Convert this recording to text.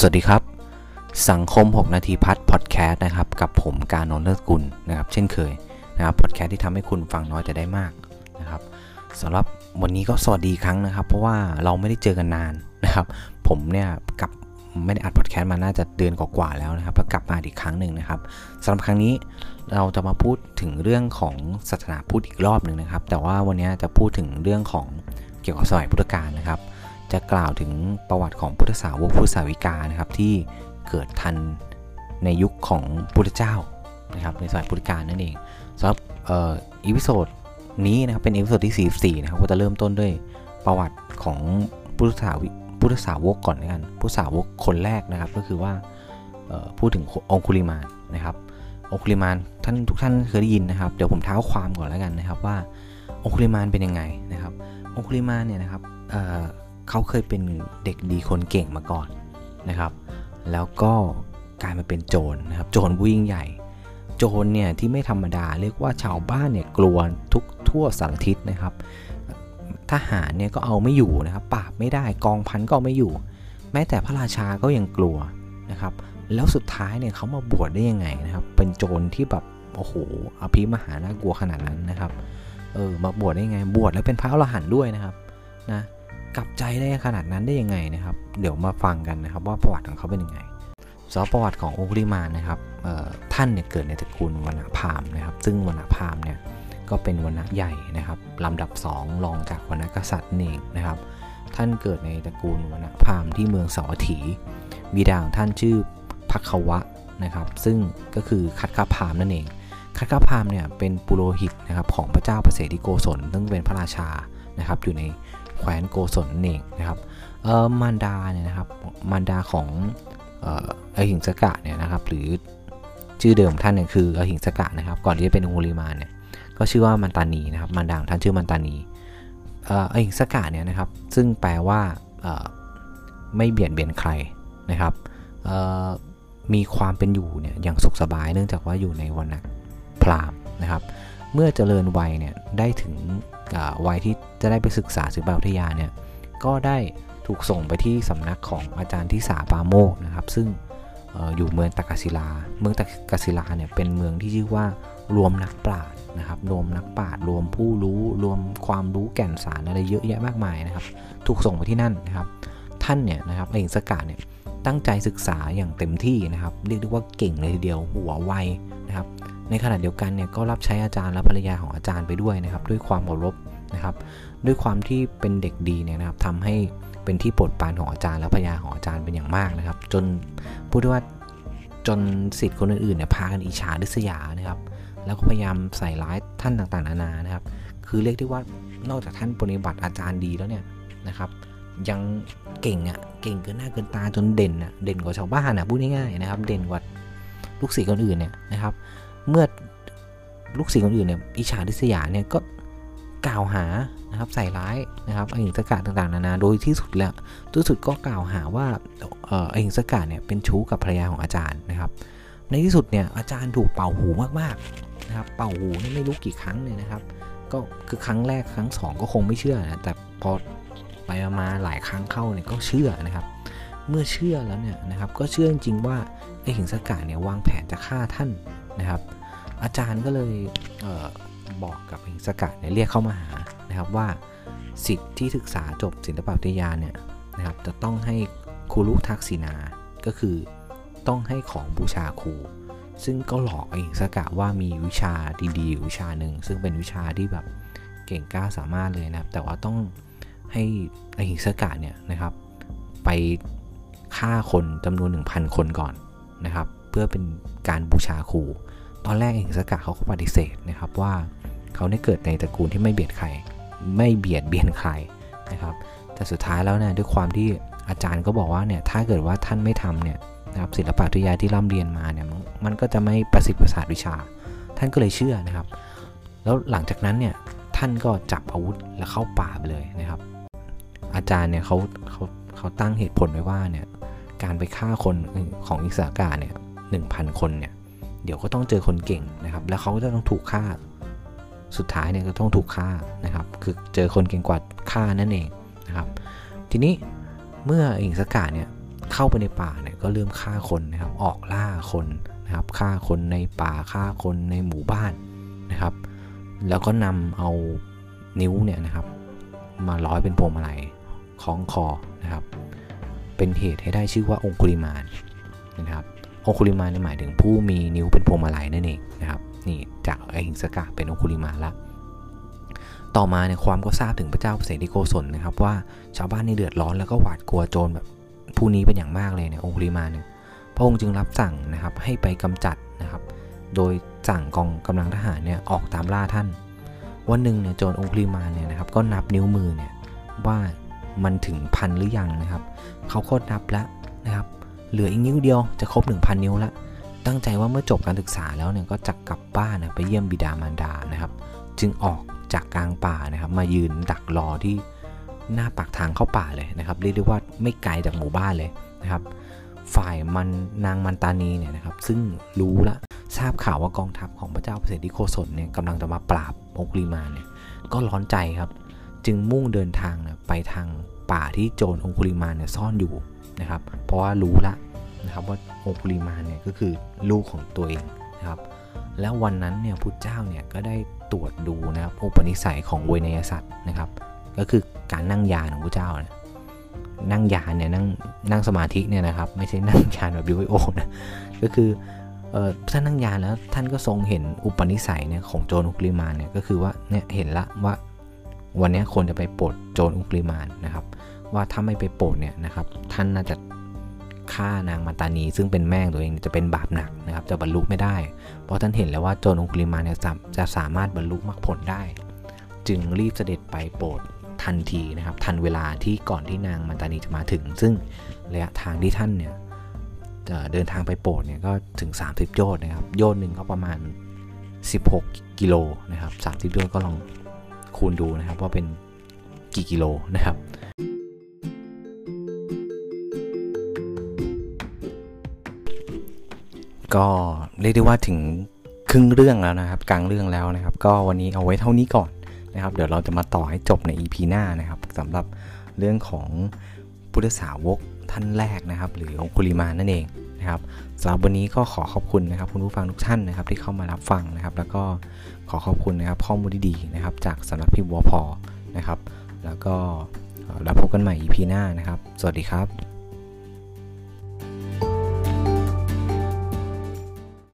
สวัสดีครับ สังคม 6 นาทีพัฒพอดแคสต์นะครับ กับผมการนนเลิศกุลนะครับเช่นเคยนะครับพอดแคสต์ที่ทำให้คุณฟังน้อยแต่ได้มากนะครับสำหรับวันนี้ก็สวัสดีครั้งนะครับ เพราะว่าเราไม่ได้เจอกันนานนะครับ ผมเนี่ยกับไม่ได้อัดพอดแคสต์มาน่าจะเดือนกว่าๆแล้วนะครับแล้วกลับมาอีกครั้งหนึ่งนะครับสำหรับครั้งนี้เราจะมาพูดถึงเรื่องของศาสนาพุทธอีกรอบหนึ่งนะครับ แต่ว่าวันนี้จะพูดถึงเรื่องของเกี่ยวกับสมัยพุทธกาลนะครับ จะกล่าวถึงประวัติของพุทธสาวกพุทธสาวิกานะครับ ที่เกิดทันในยุคของพุทธเจ้านะครับ ในสมัยพุทธกาลนั่นเองสำหรับเอ่อ episode นี้นะครับเป็น episode ที่ 44 นะครับก็จะเริ่มต้นด้วยประวัติของพุทธสาวิพุทธสาวกก่อนกันพุทธสาวกคนแรกนะครับ ก็คือว่าพูดถึงองคุลิมาลนะครับองคุลิมาลท่านทุกท่านเคยได้ยินนะครับ เดี๋ยวผมเท้าความก่อนแล้วกันนะครับว่าองคุลิมานเป็นยังไงนะครับองคุลิมานเนี่ยนะครับ เขาเคยเป็นเด็กดีคนเก่งมาก่อนนะครับ แล้วก็กลายมาเป็นโจรนะครับ โจรวิ่งใหญ่ โจรเนี่ยที่ไม่ธรรมดาเรียกว่าชาวบ้านเนี่ยกลัวทุกทั่วสารทิศนะครับ ทหารเนี่ยก็เอาไม่อยู่นะครับ ปราบไม่ได้กองพันก็ไม่อยู่ แม้แต่พระราชาก็ยังกลัวนะครับ แล้วสุดท้ายเนี่ยเขามาบวชได้ยังไงนะครับ เป็นโจรที่แบบโอ้โหอภิมหาน่ากลัวขนาดนั้นนะครับ เออมาบวชได้ยังไงบวชแล้วเป็นพระอรหันต์ด้วยนะครับนะ กลับใจได้ขนาดนั้นได้ยังไงนะครับ เดี๋ยวมาฟังกันนะครับ ว่าประวัติของเขาเป็นยังไงสำหรับประวัติขององคุลิมานะครับท่านเนี่ยเกิดในตระกูลวรรณพามนะครับ ซึ่งวรรณพามเนี่ยก็เป็นวรรณะใหญ่นะครับลำดับ 2 รองจากวรรณกษัตริย์เองนะครับ ท่านเกิดในตระกูลวรรณพามที่เมืองสาวัตถีบิดาของท่านชื่อพักควะนะครับ ซึ่งก็คือคัตคาพามนั่นเอง คัตคาพามเนี่ยเป็นปุโรหิตนะครับของพระเจ้าประเสริโกศลซึ่งเป็นพระราชานะครับอยู่ใน แคว้นโกศลเองนะครับเออมารดาเนี่ยนะครับมารดาของเออหิงสกะเนี่ยนะครับหรือชื่อเดิมท่านเนี่ยคืออหิงสกะนะครับก่อนที่จะเป็นอุลิมาเนี่ยก็ชื่อว่ามันตานีนะครับมารดาท่านชื่อมันตานีเออหิงสกะเนี่ยนะครับซึ่งแปลว่าไม่เบียดเบียนใครนะครับมีความเป็นอยู่เนี่ยอย่างสุขสบายเนื่องจากว่าอยู่ในวันนักพราหมณ์นะครับ เมื่อเจริญวัยเนี่ยได้ถึง วัยที่จะได้ไปศึกษาศิลปวิทยาเนี่ยก็ได้ถูกส่งไปที่สำนักของอาจารย์ที่สาปาโมกนะครับ ซึ่งอยู่เมืองตากศิลา เมืองตากศิลาเนี่ยเป็นเมืองที่ชื่อว่ารวมนักปราชญ์นะครับ รวมนักปราชญ์รวมผู้รู้รวมความรู้แก่นสารอะไรเยอะแยะมากมายนะครับ ถูกส่งไปที่นั่นนะครับ ท่านเนี่ยนะครับเองสกัดเนี่ยตั้งใจศึกษาอย่างเต็มที่นะครับ เรียกได้ว่าเก่งเลยทีเดียวหัวไวนะครับ ในขณะเดียวกันเนี่ยก็รับใช้อาจารย์และภรรยาของอาจารย์ไปด้วยนะครับ ด้วยความเคารพนะครับ ด้วยความที่เป็นเด็กดีเนี่ยนะครับทำให้เป็นที่โปรดปรานของอาจารย์และภรรยาของอาจารย์เป็นอย่างมากนะครับ จนพูดได้ว่าจนสิทธิ์คนอื่นๆเนี่ยพากันอิจฉาดิษยานะครับ แล้วก็พยายามใส่ร้ายท่านต่างๆนานานะครับ คือเรียกได้ว่านอกจากท่านปฏิบัติอาจารย์ดีแล้วเนี่ยนะครับ ยังเก่งอะ่ะเก่งเกินหน้าเกินตาจนเด่นอะ่ะเด่นกว่าชาวบ้านอะ่ะพูดง่ายๆนะครับ เด่นกว่า ลูกศิษย์คนอื่นเนี่ยนะครับ เมื่อลูกศิษย์คนอื่นเนี่ยอิจฉาดิษยาเนี่ยก็กล่าวหานะครับใส่ร้ายนะครับอหิงสกาต่างๆนานาโดยที่สุดแล้วที่สุดก็กล่าวหาว่าอหิงสกาเนี่ยเป็นชู้กับภรรยาของอาจารย์นะครับ ในที่สุดเนี่ยอาจารย์ถูกเป่าหูมากๆนะครับเป่าหูนี่ไม่รู้กี่ครั้งเลยนะครับ ก็คือครั้งแรกครั้งสองก็คงไม่เชื่อนะแต่พอไปมาหลายครั้งเข้าเนี่ยก็เชื่อนะครับ เมื่อเชื่อแล้วเนี่ยนะครับ ก็เชื่อจริงๆว่าไอหิงสกาเนี่ยวางแผนจะฆ่าท่านนะครับ อาจารย์ก็เลยเออบอกกับหิงสกัดเนี่ยเรียกเข้ามาหานะครับว่าสิทธิ์ที่ศึกษาจบศิลปวิทยาเนี่ยนะครับจะต้องให้ครูรุทักษินา ก็คือต้องให้ของบูชาครู ซึ่งก็หลอกหิงสกัดว่ามีวิชาดีๆวิชาหนึ่งซึ่งเป็นวิชาที่แบบเก่งกล้าสามารถเลยนะครับ แต่ว่าต้องให้หิงสกัดเนี่ยนะครับ ไป ฆ่าคนจำนวน 1,000 คนก่อนนะครับ เพื่อเป็นการบูชาครู ตอนแรกเองสกะเขาก็ปฏิเสธนะครับว่าเขาได้เกิดในตระกูลที่ไม่เบียดใคร ไม่เบียดเบียนใครนะครับ แต่สุดท้ายแล้วเนี่ยด้วยความที่อาจารย์ก็บอกว่าเนี่ยถ้าเกิดว่าท่านไม่ทำเนี่ยนะครับศิลปะวิทยาที่ร่ำเรียนมาเนี่ยมันก็จะไม่ประสิทธิ์ประสาทวิชา ท่านก็เลยเชื่อนะครับ แล้วหลังจากนั้นเนี่ยท่านก็จับอาวุธแล้วเข้าป่าไปเลยนะครับ อาจารย์เนี่ยเขาเขาเขาตั้งเหตุผลไว้ว่าเนี่ย การไปฆ่าคนของอิสระกาเนี่ยหนึ่งพันคนเนี่ย เดี๋ยวก็ต้องเจอคนเก่งนะครับ แล้วเขาก็จะต้องถูกฆ่า สุดท้ายเนี่ยก็ต้องถูกฆ่านะครับ คือเจอคนเก่งกว่าฆ่านั่นเองนะครับ ทีนี้เมื่ออิงสกาเนี่ยเข้าไปในป่าเนี่ยก็เริ่มฆ่าคนนะครับ ออกล่าคนนะครับฆ่าคนในป่าฆ่าคนในหมู่บ้านนะครับ แล้วก็นำเอานิ้วเนี่ยนะครับ มาร้อยเป็นพวงมาลัยคล้องคอนะครับ เป็นเหตุให้ได้ชื่อว่าองคุลิมานนะครับองคุลิมานหมายถึงผู้มีนิ้วเป็นพวงมาลัยนั่นเองนะครับนี่จากอหิงสกะเป็นองคุลิมานละต่อมาเนี่ยความก็ทราบถึงพระเจ้าเสด็โกศลนะครับว่าชาวบ้านนี่เดือดร้อนแล้วก็หวาดกลัวโจรแบบผู้นี้เป็นอย่างมากเลยเนี่ยองคุลิมานเนี่ยพระองค์จึงรับสั่งนะครับให้ไปกำจัดนะครับ โดยสั่งกองกำลังทหารเนี่ยออกตามล่าท่าน วันหนึ่งเนี่ยโจรองคุลิมานเนี่ยนะครับก็นับนิ้วมือเนี่ยว่า มันถึงพันหรือยังนะครับเขาก็นับแล้วนะครับ เหลืออีกนิ้วเดียวจะครบ 1,000 นิ้วละ ตั้งใจว่าเมื่อจบการศึกษาแล้วเนี่ยก็จะกลับบ้านนะไปเยี่ยมบิดามารดานะครับ จึงออกจากกลางป่านะครับ มายืนดักรอที่หน้าปากทางเข้าป่าเลยนะครับเรียกได้ว่าไม่ไกลจากหมู่บ้านเลยนะครับ ฝ่ายมันนางมันตานีเนี่ยนะครับ ซึ่งรู้ละทราบข่าวว่ากองทัพของพระเจ้าเปรตโคศลเนี่ยกำลังจะมาปราบองคุลิมาเนี่ยก็ร้อนใจครับ จึงมุ่งเดินทางไปทางป่าที่โจรองคุลิมานเนี่ยซ่อนอยู่นะครับ เพราะว่ารู้ละนะครับว่าองคุลิมานเนี่ยก็คือลูกของตัวเองนะครับ แล้ววันนั้นเนี่ยพุทธเจ้าเนี่ยก็ได้ตรวจดูนะครับอุปนิสัยของเวนยสัตว์นะครับ ก็คือการนั่งยานของพุทธเจ้านี่ยนั่งยานเนี่ยนั่งนั่งสมาธิเนี่ยนะครับ ไม่ใช่นั่งยานแบบ BYO นะก็คือเออท่านนั่งยานแล้วท่านก็ทรงเห็นอุปนิสัยเนี่ยของโจรอุกลิมานเนี่ยก็คือว่าเนี่ยเห็นละว่า วันนี้คนจะไปโปรดโจรอุกลิมานนะครับ ว่าถ้าไม่ไปโปรดเนี่ยนะครับท่านน่าจะฆ่านางมาตานีซึ่งเป็นแม่ตัวเองจะเป็นบาปหนักนะครับ จะบรรลุไม่ได้ เพราะท่านเห็นแล้วว่าโจรอุกลิมานเนี่ยจะสามารถบรรลุมรรคผลได้ จึงรีบเสด็จไปโปรดทันทีนะครับ ทันเวลาที่ก่อนที่นางมาตานีจะมาถึง ซึ่งระยะทางที่ท่านเนี่ยเดินทางไปโปรดเนี่ยก็ถึง 30 โยชน์นะครับ โยชน์หนึ่งก็ประมาณ 16 กิโลนะครับ 30 โยชน์ก็ลอง คูณดูนะครับว่าเป็นกี่กิโลนะครับก็เรียกได้ว่าถึงครึ่งเรื่องแล้วนะครับ กลางเรื่องแล้วนะครับ ก็วันนี้เอาไว้เท่านี้ก่อนนะครับ เดี๋ยวเราจะมาต่อให้จบใน EP หน้านะครับสำหรับเรื่องของพุทธสาวกท่านแรกนะครับ หรือองคุลิมานั่นเอง นะครับสำหรับวันนี้ก็ขอขอบคุณนะครับคุณผู้ฟังทุกท่านนะครับที่เข้ามารับฟังนะครับ แล้วก็ขอขอบคุณนะครับข้อมูลดีๆนะครับ จากสำนักพิมพ์วพนะครับ แล้วก็แล้วพบกันใหม่ EP หน้านะครับ สวัสดีครับ